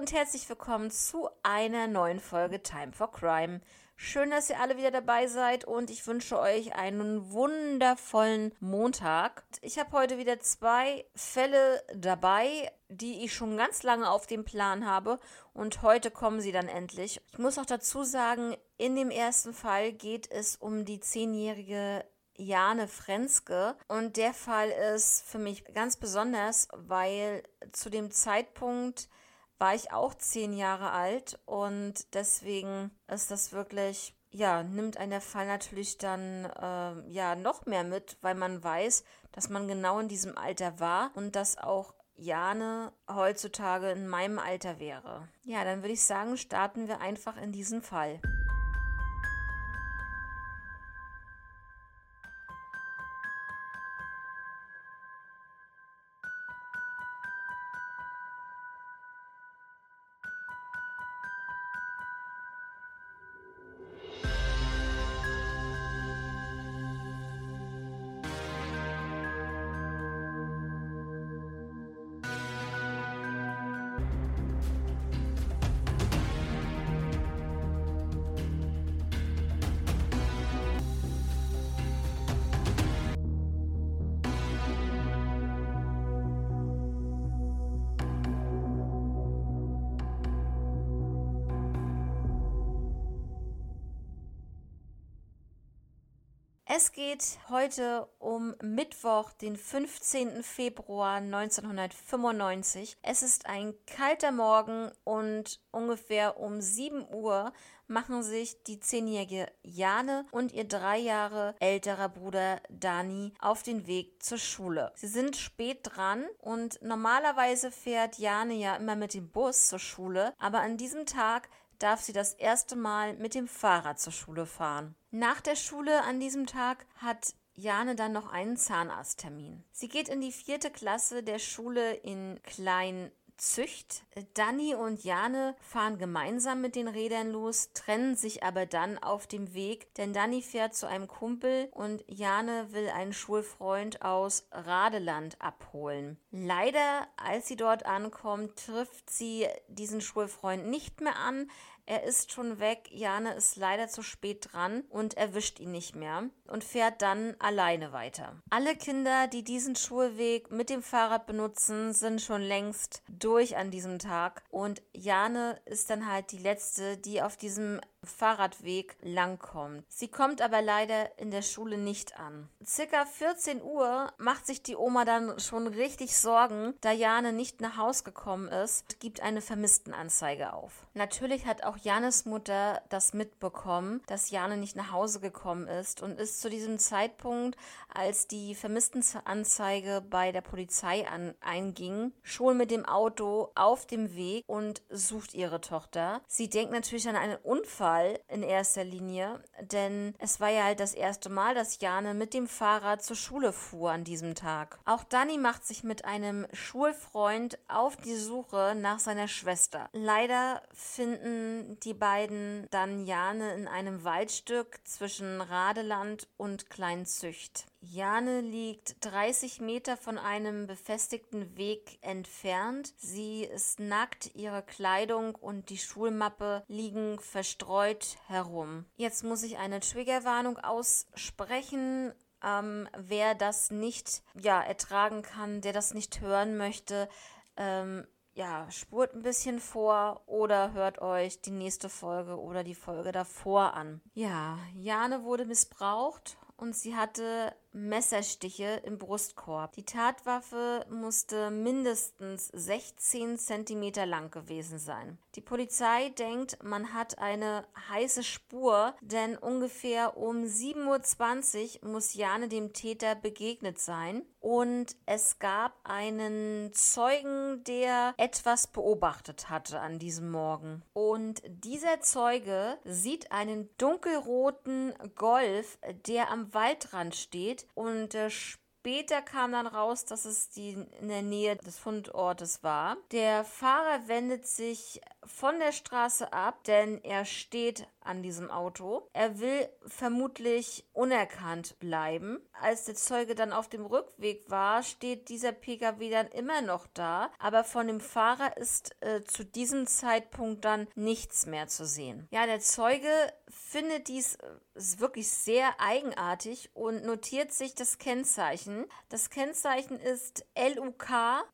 und herzlich willkommen zu einer neuen Folge Time for Crime. Schön, dass ihr alle wieder dabei seid und ich wünsche euch einen wundervollen Montag. Ich habe heute wieder zwei Fälle dabei, die ich schon ganz lange auf dem Plan habe und heute kommen sie dann endlich. Ich muss auch dazu sagen, in dem ersten Fall geht es um die zehnjährige Jane Frenske. Und der Fall ist für mich ganz besonders, weil zu dem Zeitpunkt war ich auch zehn Jahre alt und deswegen ist das wirklich, ja, nimmt ein der Fall natürlich dann äh, ja noch mehr mit, weil man weiß, dass man genau in diesem Alter war und dass auch Jane heutzutage in meinem Alter wäre. Ja, dann würde ich sagen, starten wir einfach in diesen Fall. Es geht heute um Mittwoch, den 15. Februar 1995. Es ist ein kalter Morgen und ungefähr um 7 Uhr machen sich die zehnjährige Jane und ihr drei Jahre älterer Bruder Dani auf den Weg zur Schule. Sie sind spät dran und normalerweise fährt Jane ja immer mit dem Bus zur Schule, aber an diesem Tag darf sie das erste Mal mit dem Fahrrad zur Schule fahren. Nach der Schule an diesem Tag hat Jane dann noch einen Zahnarzttermin. Sie geht in die vierte Klasse der Schule in Klein Zücht. Danny und Jane fahren gemeinsam mit den Rädern los, trennen sich aber dann auf dem Weg, denn Danny fährt zu einem Kumpel und Jane will einen Schulfreund aus Radeland abholen. Leider, als sie dort ankommt, trifft sie diesen Schulfreund nicht mehr an. Er ist schon weg, Jane ist leider zu spät dran und erwischt ihn nicht mehr und fährt dann alleine weiter. Alle Kinder, die diesen Schulweg mit dem Fahrrad benutzen, sind schon längst durch an diesem Tag und Jane ist dann halt die letzte, die auf diesem Fahrradweg langkommt. Sie kommt aber leider in der Schule nicht an. Circa 14 Uhr macht sich die Oma dann schon richtig Sorgen, da Jane nicht nach Haus gekommen ist, gibt eine Vermisstenanzeige auf. Natürlich hat auch Janes Mutter das mitbekommen, dass Jane nicht nach Hause gekommen ist und ist zu diesem Zeitpunkt, als die Vermisstenanzeige bei der Polizei an, einging, schon mit dem Auto auf dem Weg und sucht ihre Tochter. Sie denkt natürlich an einen Unfall Zufall in erster Linie, denn es war ja halt das erste Mal, dass Jane mit dem Fahrrad zur Schule fuhr an diesem Tag. Auch Danny macht sich mit einem Schulfreund auf die Suche nach seiner Schwester. Leider finden die beiden dann Jane in einem Waldstück zwischen Radeland und Kleinzücht. Jane liegt 30 Meter von einem befestigten Weg entfernt. Sie ist nackt, ihre Kleidung und die Schulmappe liegen verstreut herum. Jetzt muss ich eine Triggerwarnung aussprechen. Ähm, wer das nicht ja, ertragen kann, der das nicht hören möchte, ähm, ja, spurt ein bisschen vor oder hört euch die nächste Folge oder die Folge davor an. Ja, Jane wurde missbraucht und sie hatte Messerstiche im Brustkorb. Die Tatwaffe musste mindestens 16 cm lang gewesen sein. Die Polizei denkt, man hat eine heiße Spur, denn ungefähr um 7.20 Uhr muss Jane dem Täter begegnet sein. Und es gab einen Zeugen, der etwas beobachtet hatte an diesem Morgen. Und dieser Zeuge sieht einen dunkelroten Golf, der am Waldrand steht und äh, Später kam dann raus, dass es die in der Nähe des Fundortes war. Der Fahrer wendet sich von der Straße ab, denn er steht an diesem Auto. Er will vermutlich unerkannt bleiben. Als der Zeuge dann auf dem Rückweg war, steht dieser Pkw dann immer noch da, aber von dem Fahrer ist äh, zu diesem Zeitpunkt dann nichts mehr zu sehen. Ja, der Zeuge findet dies äh, wirklich sehr eigenartig und notiert sich das Kennzeichen. Das Kennzeichen ist LUK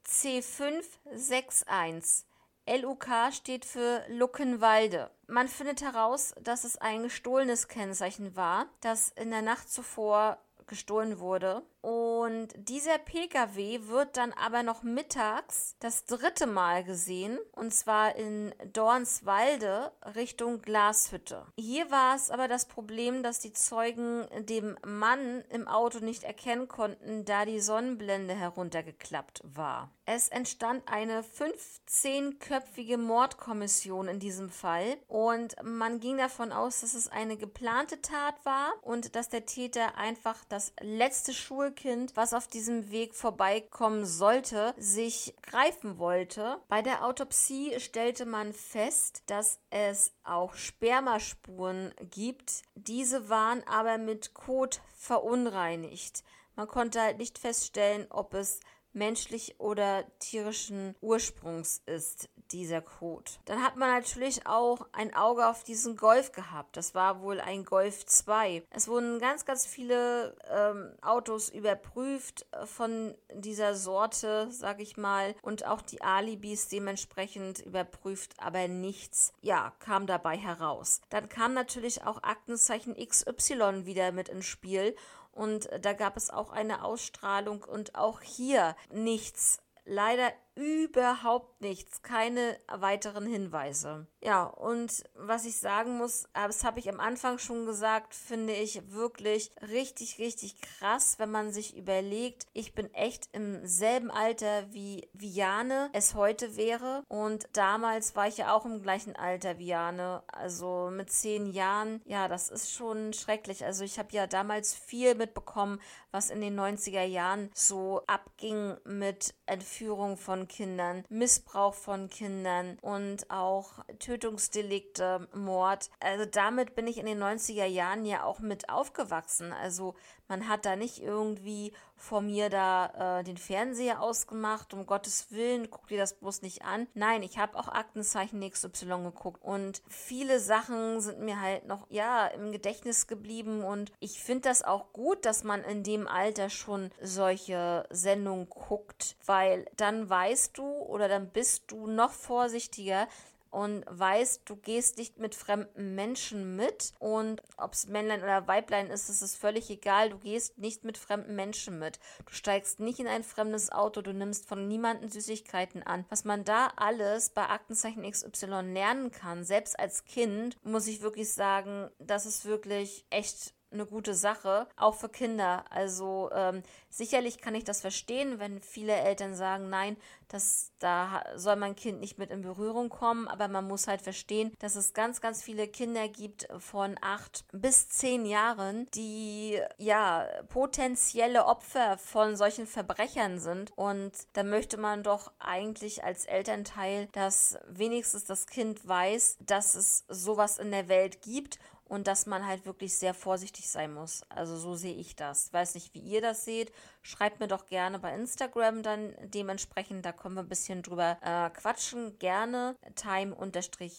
C561. LUK steht für Luckenwalde. Man findet heraus, dass es ein gestohlenes Kennzeichen war, das in der Nacht zuvor gestohlen wurde. Und dieser Pkw wird dann aber noch mittags das dritte Mal gesehen, und zwar in Dornswalde Richtung Glashütte. Hier war es aber das Problem, dass die Zeugen dem Mann im Auto nicht erkennen konnten, da die Sonnenblende heruntergeklappt war. Es entstand eine 15-köpfige Mordkommission in diesem Fall und man ging davon aus, dass es eine geplante Tat war und dass der Täter einfach das letzte Schulkind, was auf diesem Weg vorbeikommen sollte, sich greifen wollte. Bei der Autopsie stellte man fest, dass es auch Spermaspuren gibt. Diese waren aber mit Kot verunreinigt. Man konnte halt nicht feststellen, ob es menschlich oder tierischen Ursprungs ist, dieser Code. Dann hat man natürlich auch ein Auge auf diesen Golf gehabt. Das war wohl ein Golf 2. Es wurden ganz, ganz viele ähm, Autos überprüft von dieser Sorte, sag ich mal, und auch die Alibis dementsprechend überprüft, aber nichts, ja, kam dabei heraus. Dann kam natürlich auch Aktenzeichen XY wieder mit ins Spiel und da gab es auch eine Ausstrahlung und auch hier nichts. Leider überhaupt nichts, keine weiteren Hinweise. Ja, und was ich sagen muss, das habe ich am Anfang schon gesagt, finde ich wirklich richtig, richtig krass, wenn man sich überlegt, ich bin echt im selben Alter wie Viane es heute wäre und damals war ich ja auch im gleichen Alter wie Jane, also mit zehn Jahren. Ja, das ist schon schrecklich. Also ich habe ja damals viel mitbekommen, was in den 90er Jahren so abging mit Entführung von Kindern, Missbrauch von Kindern und auch Tötungsdelikte, Mord. Also damit bin ich in den 90er Jahren ja auch mit aufgewachsen. Also man hat da nicht irgendwie vor mir da äh, den Fernseher ausgemacht, um Gottes Willen, guck dir das bloß nicht an. Nein, ich habe auch Aktenzeichen XY geguckt. Und viele Sachen sind mir halt noch, ja, im Gedächtnis geblieben. Und ich finde das auch gut, dass man in dem Alter schon solche Sendungen guckt, weil dann weißt du oder dann bist du noch vorsichtiger, und weißt, du gehst nicht mit fremden Menschen mit und ob es Männlein oder Weiblein ist, ist es völlig egal. Du gehst nicht mit fremden Menschen mit. Du steigst nicht in ein fremdes Auto, du nimmst von niemanden Süßigkeiten an. Was man da alles bei Aktenzeichen XY lernen kann, selbst als Kind, muss ich wirklich sagen, das ist wirklich echt eine gute Sache, auch für Kinder. Also ähm, sicherlich kann ich das verstehen, wenn viele Eltern sagen, nein, das, da soll mein Kind nicht mit in Berührung kommen, aber man muss halt verstehen, dass es ganz, ganz viele Kinder gibt von acht bis zehn Jahren, die ja potenzielle Opfer von solchen Verbrechern sind. Und da möchte man doch eigentlich als Elternteil, dass wenigstens das Kind weiß, dass es sowas in der Welt gibt und dass man halt wirklich sehr vorsichtig sein muss. Also so sehe ich das. Weiß nicht, wie ihr das seht. Schreibt mir doch gerne bei Instagram dann dementsprechend, da können wir ein bisschen drüber äh, quatschen. Gerne time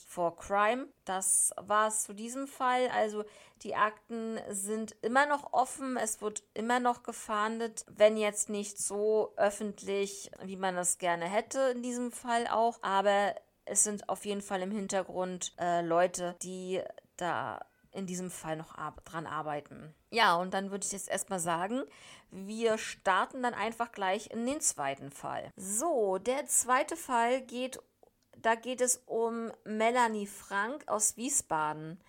for crime. Das war es zu diesem Fall. Also die Akten sind immer noch offen. Es wird immer noch gefahndet, wenn jetzt nicht so öffentlich, wie man das gerne hätte in diesem Fall auch. Aber es sind auf jeden Fall im Hintergrund äh, Leute, die da in diesem Fall noch ar dran arbeiten. Ja, und dann würde ich jetzt erstmal sagen, wir starten dann einfach gleich in den zweiten Fall. So, der zweite Fall geht, da geht es um Melanie Frank aus Wiesbaden.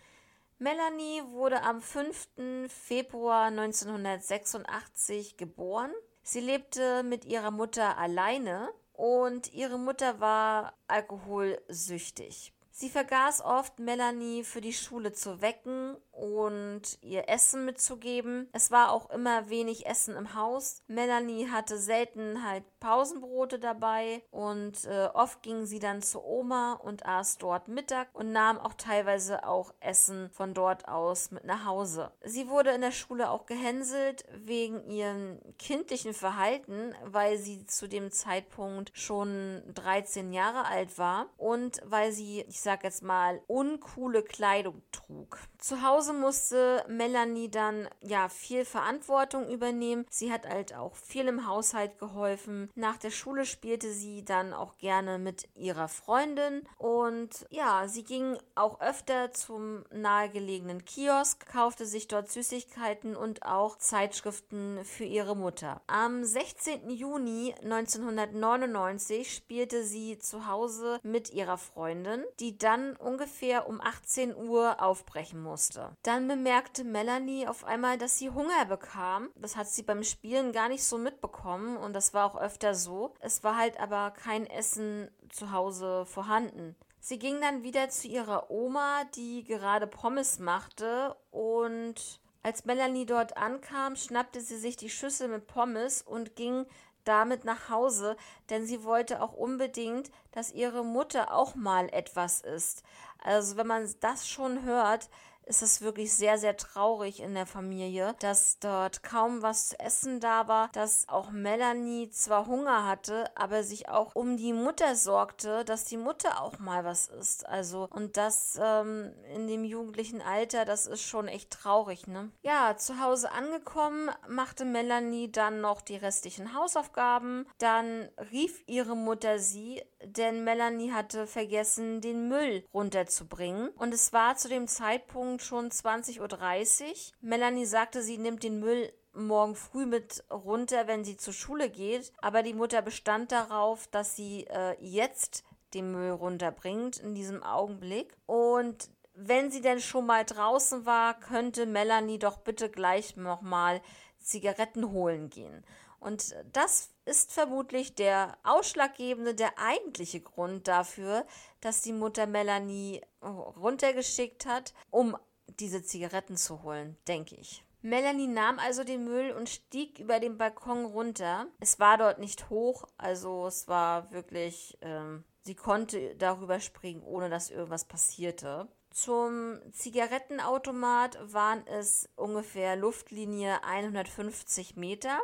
Melanie wurde am 5. Februar 1986 geboren. Sie lebte mit ihrer Mutter alleine und ihre Mutter war alkoholsüchtig. Sie vergaß oft, Melanie für die Schule zu wecken und ihr Essen mitzugeben. Es war auch immer wenig Essen im Haus. Melanie hatte selten halt Pausenbrote dabei und äh, oft ging sie dann zu Oma und aß dort Mittag und nahm auch teilweise auch Essen von dort aus mit nach Hause. Sie wurde in der Schule auch gehänselt wegen ihrem kindlichen Verhalten, weil sie zu dem Zeitpunkt schon 13 Jahre alt war und weil sie, ich sag jetzt mal, uncoole Kleidung trug. Zu Hause musste Melanie dann ja viel Verantwortung übernehmen. Sie hat halt auch viel im Haushalt geholfen. Nach der Schule spielte sie dann auch gerne mit ihrer Freundin und ja, sie ging auch öfter zum nahegelegenen Kiosk, kaufte sich dort Süßigkeiten und auch Zeitschriften für ihre Mutter. Am 16. Juni 1999 spielte sie zu Hause mit ihrer Freundin, die dann ungefähr um 18 Uhr aufbrechen musste. Dann bemerkte Melanie auf einmal, dass sie Hunger bekam. Das hat sie beim Spielen gar nicht so mitbekommen und das war auch öfter so. Es war halt aber kein Essen zu Hause vorhanden. Sie ging dann wieder zu ihrer Oma, die gerade Pommes machte und als Melanie dort ankam, schnappte sie sich die Schüssel mit Pommes und ging damit nach Hause, denn sie wollte auch unbedingt, dass ihre Mutter auch mal etwas isst. Also wenn man das schon hört, ist es wirklich sehr, sehr traurig in der Familie, dass dort kaum was zu essen da war, dass auch Melanie zwar Hunger hatte, aber sich auch um die Mutter sorgte, dass die Mutter auch mal was isst. Also, und das ähm, in dem jugendlichen Alter, das ist schon echt traurig, ne? Ja, zu Hause angekommen, machte Melanie dann noch die restlichen Hausaufgaben. Dann rief ihre Mutter sie, denn Melanie hatte vergessen, den Müll runterzubringen. Und es war zu dem Zeitpunkt schon 20.30 Uhr. Melanie sagte, sie nimmt den Müll morgen früh mit runter, wenn sie zur Schule geht. Aber die Mutter bestand darauf, dass sie äh, jetzt den Müll runterbringt, in diesem Augenblick. Und wenn sie denn schon mal draußen war, könnte Melanie doch bitte gleich nochmal Zigaretten holen gehen. Und das ist vermutlich der ausschlaggebende, der eigentliche Grund dafür, dass die Mutter Melanie runtergeschickt hat, um diese Zigaretten zu holen, denke ich. Melanie nahm also den Müll und stieg über den Balkon runter. Es war dort nicht hoch, also es war wirklich, ähm, sie konnte darüber springen, ohne dass irgendwas passierte. Zum Zigarettenautomat waren es ungefähr Luftlinie 150 Meter.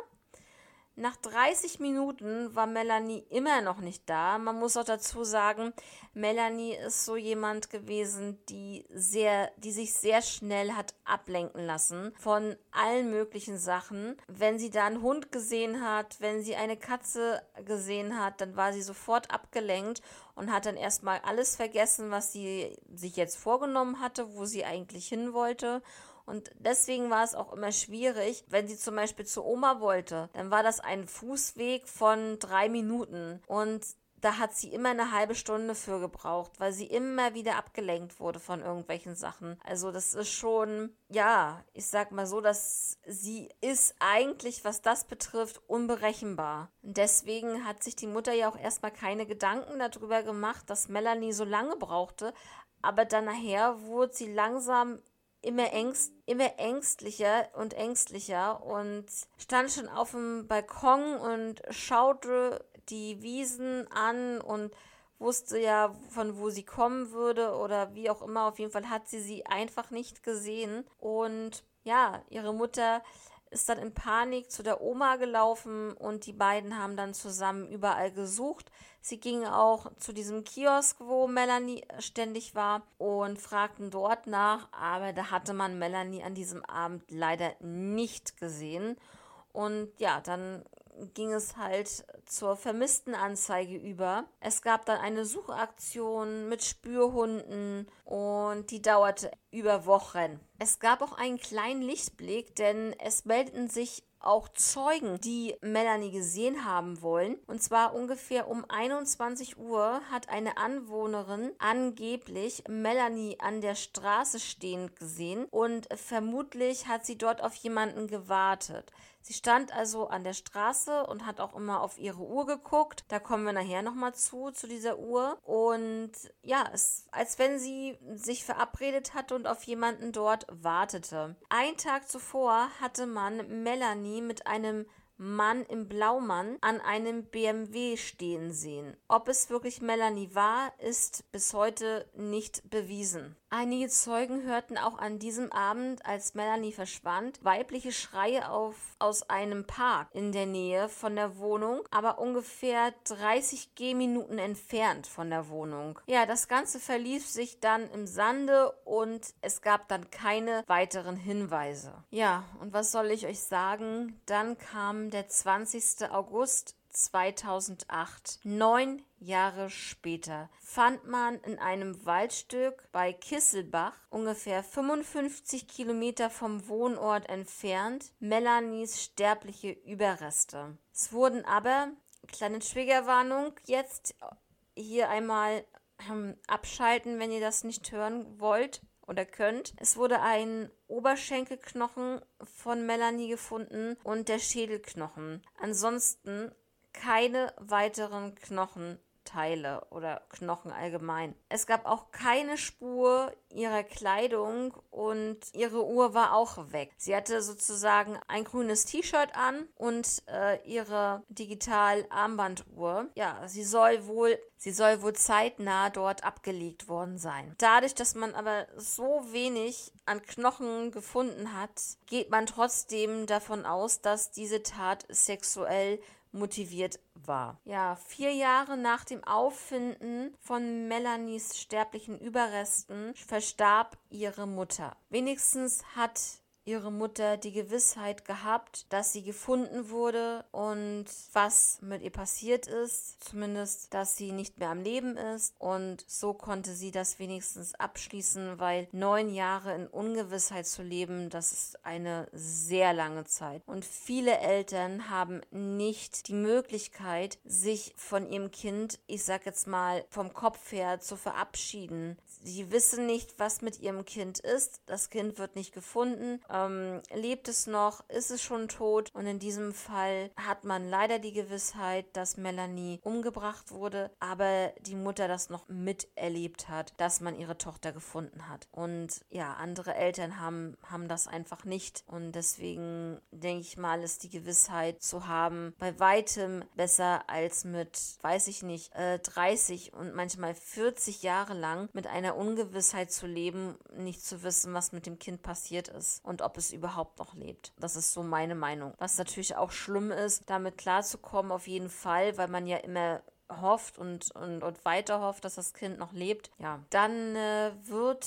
Nach 30 Minuten war Melanie immer noch nicht da. Man muss auch dazu sagen, Melanie ist so jemand gewesen, die sehr, die sich sehr schnell hat ablenken lassen von allen möglichen Sachen. Wenn sie da einen Hund gesehen hat, wenn sie eine Katze gesehen hat, dann war sie sofort abgelenkt und hat dann erstmal alles vergessen, was sie sich jetzt vorgenommen hatte, wo sie eigentlich hin wollte und deswegen war es auch immer schwierig, wenn sie zum Beispiel zu Oma wollte, dann war das ein Fußweg von drei Minuten. Und da hat sie immer eine halbe Stunde für gebraucht, weil sie immer wieder abgelenkt wurde von irgendwelchen Sachen. Also das ist schon, ja, ich sag mal so, dass sie ist eigentlich, was das betrifft, unberechenbar. Deswegen hat sich die Mutter ja auch erstmal keine Gedanken darüber gemacht, dass Melanie so lange brauchte. Aber dann nachher wurde sie langsam immer, ängst, immer ängstlicher und ängstlicher und stand schon auf dem Balkon und schaute die Wiesen an und wusste ja, von wo sie kommen würde oder wie auch immer. Auf jeden Fall hat sie sie einfach nicht gesehen. Und ja, ihre Mutter ist dann in Panik zu der Oma gelaufen und die beiden haben dann zusammen überall gesucht. Sie gingen auch zu diesem Kiosk, wo Melanie ständig war und fragten dort nach, aber da hatte man Melanie an diesem Abend leider nicht gesehen. Und ja, dann ging es halt zur vermissten Anzeige über. Es gab dann eine Suchaktion mit Spürhunden und die dauerte über Wochen. Es gab auch einen kleinen Lichtblick, denn es meldeten sich auch Zeugen, die Melanie gesehen haben wollen. Und zwar ungefähr um 21 Uhr hat eine Anwohnerin angeblich Melanie an der Straße stehend gesehen und vermutlich hat sie dort auf jemanden gewartet. Sie stand also an der Straße und hat auch immer auf ihre Uhr geguckt. Da kommen wir nachher nochmal zu, zu dieser Uhr. Und ja, es, als wenn sie sich verabredet hatte und auf jemanden dort wartete. Ein Tag zuvor hatte man Melanie mit einem Mann im Blaumann an einem BMW stehen sehen. Ob es wirklich Melanie war, ist bis heute nicht bewiesen. Einige Zeugen hörten auch an diesem Abend, als Melanie verschwand, weibliche Schreie auf, aus einem Park in der Nähe von der Wohnung, aber ungefähr 30 Gehminuten entfernt von der Wohnung. Ja, das Ganze verlief sich dann im Sande und es gab dann keine weiteren Hinweise. Ja, und was soll ich euch sagen? Dann kam der 20. August 2008. Neun Jahre später fand man in einem Waldstück bei Kisselbach, ungefähr 55 Kilometer vom Wohnort entfernt, Melanies sterbliche Überreste. Es wurden aber, kleine Triggerwarnung, jetzt hier einmal ähm, abschalten, wenn ihr das nicht hören wollt oder könnt. Es wurde ein Oberschenkelknochen von Melanie gefunden und der Schädelknochen. Ansonsten keine weiteren Knochen Teile oder Knochen allgemein. Es gab auch keine Spur ihrer Kleidung und ihre Uhr war auch weg. Sie hatte sozusagen ein grünes T-Shirt an und äh, ihre Digital-Armbanduhr. Ja, sie soll wohl Sie soll wohl zeitnah dort abgelegt worden sein. Dadurch, dass man aber so wenig an Knochen gefunden hat, geht man trotzdem davon aus, dass diese Tat sexuell motiviert war. Ja, vier Jahre nach dem Auffinden von Melanies sterblichen Überresten verstarb ihre Mutter. Wenigstens hat ihre Mutter die Gewissheit gehabt, dass sie gefunden wurde und was mit ihr passiert ist. Zumindest, dass sie nicht mehr am Leben ist. Und so konnte sie das wenigstens abschließen, weil neun Jahre in Ungewissheit zu leben, das ist eine sehr lange Zeit. Und viele Eltern haben nicht die Möglichkeit, sich von ihrem Kind, ich sag jetzt mal, vom Kopf her zu verabschieden. Sie wissen nicht, was mit ihrem Kind ist. Das Kind wird nicht gefunden ähm, lebt es noch, ist es schon tot? Und in diesem Fall hat man leider die Gewissheit, dass Melanie umgebracht wurde, aber die Mutter das noch miterlebt hat, dass man ihre Tochter gefunden hat. Und ja, andere Eltern haben, haben das einfach nicht. Und deswegen denke ich mal, ist die Gewissheit zu haben bei weitem besser als mit, weiß ich nicht, äh, 30 und manchmal 40 Jahre lang mit einer Ungewissheit zu leben, nicht zu wissen, was mit dem Kind passiert ist. Und ob es überhaupt noch lebt. Das ist so meine Meinung. Was natürlich auch schlimm ist, damit klarzukommen, auf jeden Fall, weil man ja immer hofft und, und, und weiter hofft, dass das Kind noch lebt. Ja, dann äh, wird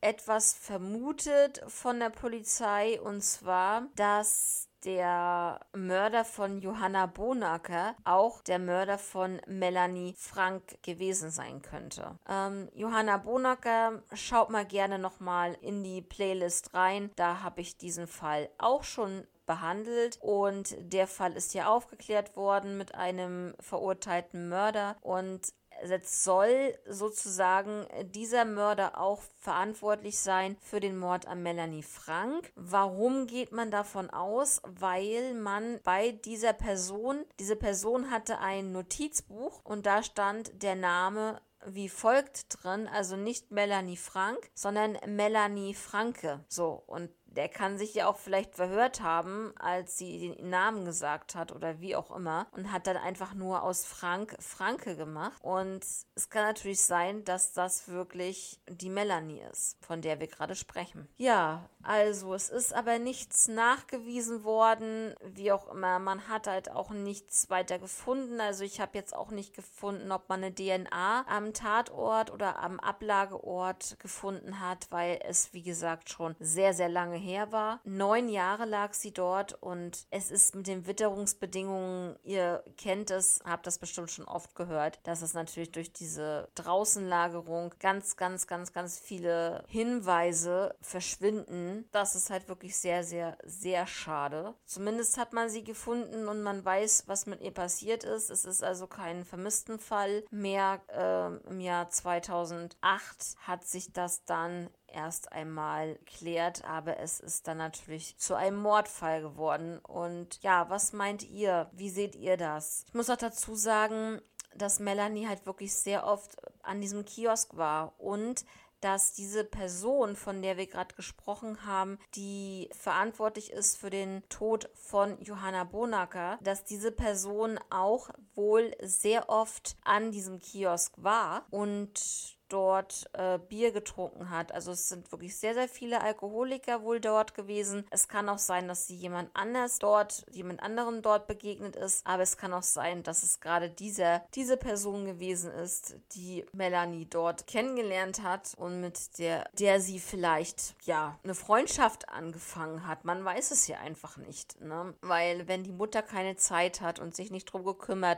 etwas vermutet von der Polizei und zwar, dass der Mörder von Johanna Bonacker auch der Mörder von Melanie Frank gewesen sein könnte. Ähm, Johanna Bonacker, schaut mal gerne nochmal in die Playlist rein. Da habe ich diesen Fall auch schon behandelt und der Fall ist ja aufgeklärt worden mit einem verurteilten Mörder und Jetzt soll sozusagen dieser Mörder auch verantwortlich sein für den Mord an Melanie Frank. Warum geht man davon aus? Weil man bei dieser Person, diese Person hatte ein Notizbuch und da stand der Name wie folgt drin, also nicht Melanie Frank, sondern Melanie Franke. So, und der kann sich ja auch vielleicht verhört haben, als sie den Namen gesagt hat oder wie auch immer und hat dann einfach nur aus Frank Franke gemacht. Und es kann natürlich sein, dass das wirklich die Melanie ist, von der wir gerade sprechen. Ja, also es ist aber nichts nachgewiesen worden, wie auch immer. Man hat halt auch nichts weiter gefunden. Also ich habe jetzt auch nicht gefunden, ob man eine DNA am Tatort oder am Ablageort gefunden hat, weil es, wie gesagt, schon sehr, sehr lange her war. Neun Jahre lag sie dort und es ist mit den Witterungsbedingungen, ihr kennt es, habt das bestimmt schon oft gehört, dass es natürlich durch diese Draußenlagerung ganz, ganz, ganz, ganz viele Hinweise verschwinden. Das ist halt wirklich sehr, sehr, sehr schade. Zumindest hat man sie gefunden und man weiß, was mit ihr passiert ist. Es ist also kein vermissten Fall mehr. Äh, Im Jahr 2008 hat sich das dann erst einmal klärt, aber es ist dann natürlich zu einem Mordfall geworden. Und ja, was meint ihr? Wie seht ihr das? Ich muss auch dazu sagen, dass Melanie halt wirklich sehr oft an diesem Kiosk war und dass diese Person, von der wir gerade gesprochen haben, die verantwortlich ist für den Tod von Johanna Bonacker, dass diese Person auch wohl sehr oft an diesem Kiosk war und dort äh, Bier getrunken hat. Also es sind wirklich sehr, sehr viele Alkoholiker wohl dort gewesen. Es kann auch sein, dass sie jemand anders dort, jemand anderen dort begegnet ist. Aber es kann auch sein, dass es gerade dieser, diese Person gewesen ist, die Melanie dort kennengelernt hat und mit der, der sie vielleicht, ja, eine Freundschaft angefangen hat. Man weiß es ja einfach nicht, ne? Weil wenn die Mutter keine Zeit hat und sich nicht drum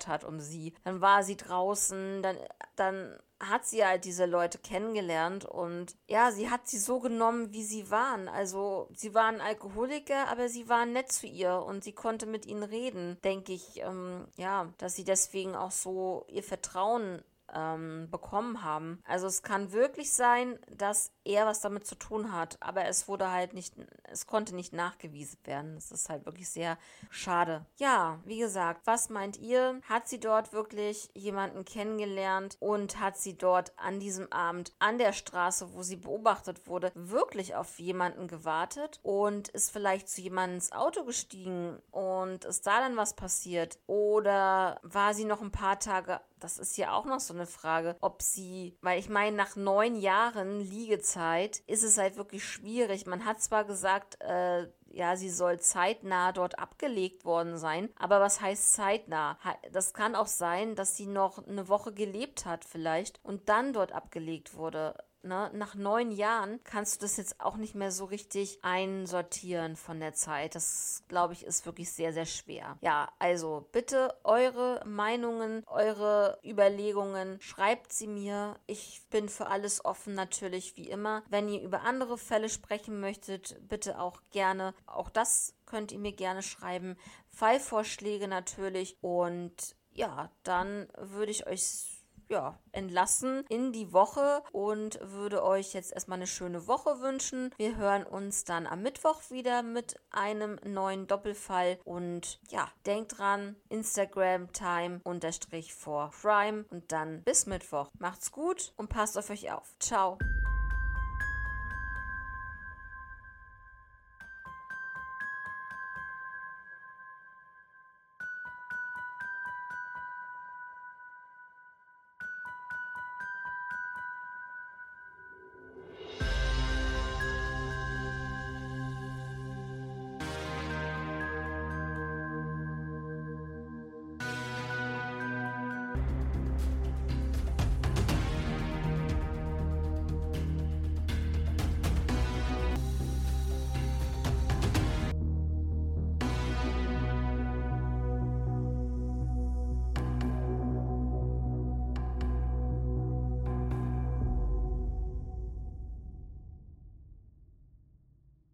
gekümmert hat um sie, dann war sie draußen, dann, dann hat sie halt diese Leute kennengelernt und ja, sie hat sie so genommen, wie sie waren. Also sie waren Alkoholiker, aber sie waren nett zu ihr und sie konnte mit ihnen reden, denke ich, ähm, ja, dass sie deswegen auch so ihr Vertrauen ähm, bekommen haben. Also es kann wirklich sein, dass er was damit zu tun hat, aber es wurde halt nicht, es konnte nicht nachgewiesen werden. Das ist halt wirklich sehr schade. Ja, wie gesagt, was meint ihr? Hat sie dort wirklich jemanden kennengelernt und hat sie dort an diesem Abend an der Straße, wo sie beobachtet wurde, wirklich auf jemanden gewartet und ist vielleicht zu jemandem ins Auto gestiegen und ist da dann was passiert? Oder war sie noch ein paar Tage das ist ja auch noch so eine Frage, ob sie, weil ich meine, nach neun Jahren Liegezeit ist es halt wirklich schwierig. Man hat zwar gesagt, äh, ja, sie soll zeitnah dort abgelegt worden sein. Aber was heißt zeitnah? Das kann auch sein, dass sie noch eine Woche gelebt hat vielleicht und dann dort abgelegt wurde. Ne? Nach neun Jahren kannst du das jetzt auch nicht mehr so richtig einsortieren von der Zeit. Das, glaube ich, ist wirklich sehr, sehr schwer. Ja, also bitte eure Meinungen, eure Überlegungen, schreibt sie mir. Ich bin für alles offen natürlich, wie immer. Wenn ihr über andere Fälle sprechen möchtet, bitte auch gerne. Auch das könnt ihr mir gerne schreiben. Fallvorschläge natürlich. Und ja, dann würde ich euch ja, entlassen in die Woche und würde euch jetzt erstmal eine schöne Woche wünschen. Wir hören uns dann am Mittwoch wieder mit einem neuen Doppelfall und ja, denkt dran, Instagram Time unterstrich for Crime und dann bis Mittwoch. Macht's gut und passt auf euch auf. Ciao.